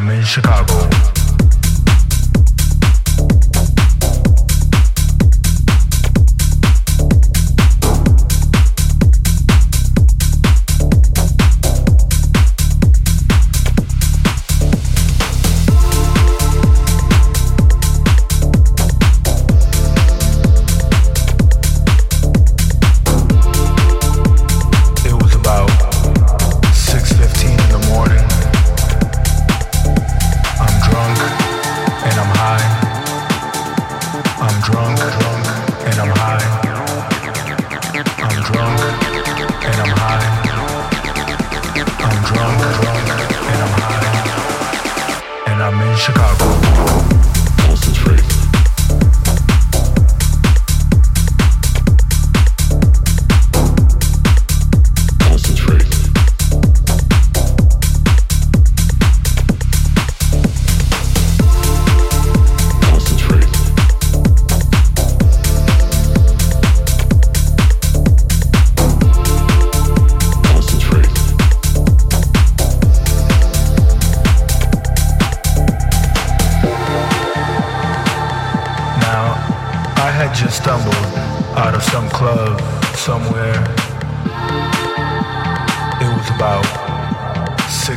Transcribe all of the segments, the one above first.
I'm in Chicago.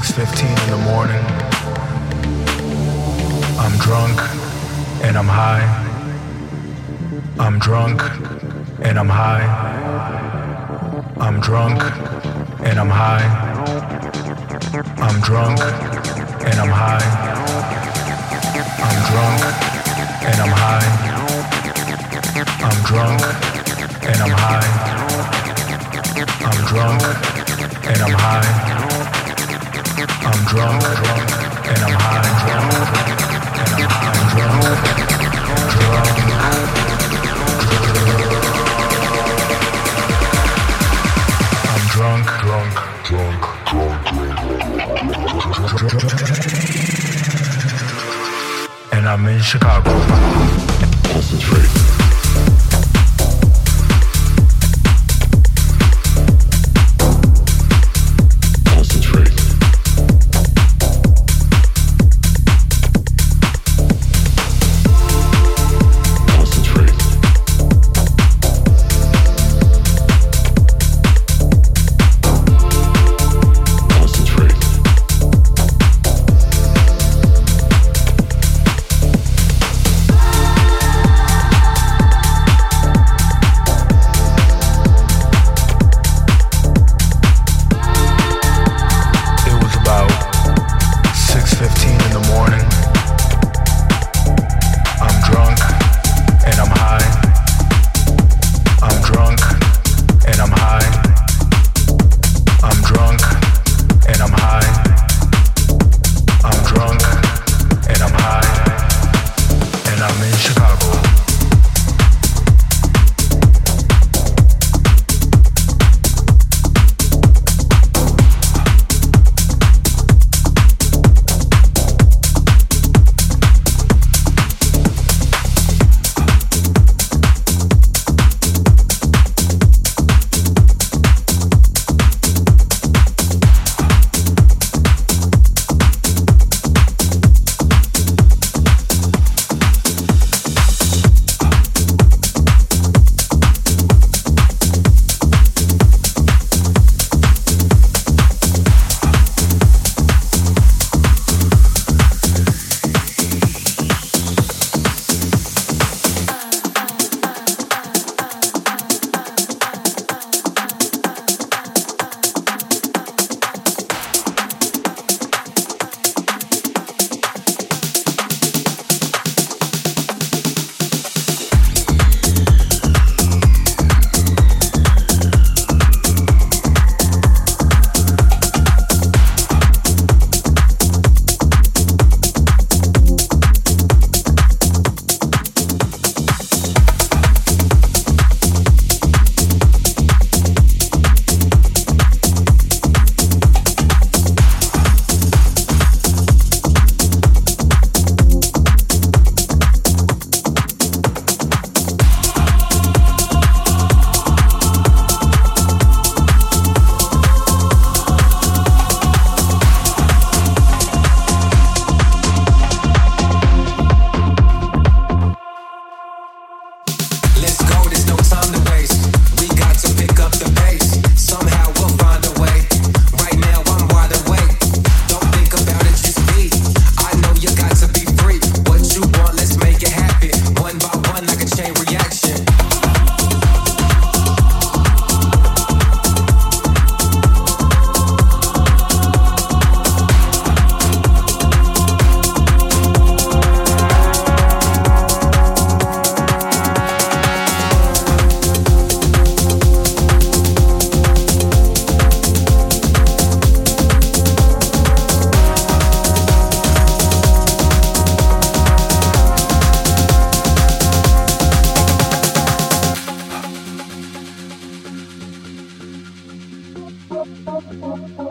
6.15 in the morning. I'm drunk and I'm high. I'm drunk and I'm high. I'm drunk and I'm high. I'm drunk and I'm high. I'm drunk and I'm high. I'm drunk and I'm high. I'm drunk and I'm high. I'm in Chicago. Concentrate. Reaction.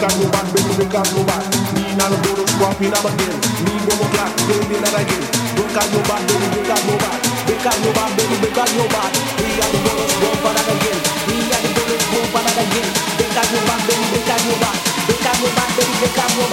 can't go back, baby, they can't go back. Me and the photo swap, me and again. Me go go black, baby, and again. They can't go back, baby, they can't go back. We can't go back, baby, they can't go back. We are the photo swap, and again. Me and the photo swap, and again. They can't go back, baby, they can't go back. They can't go back, baby, they can't go back.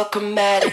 So chromatic.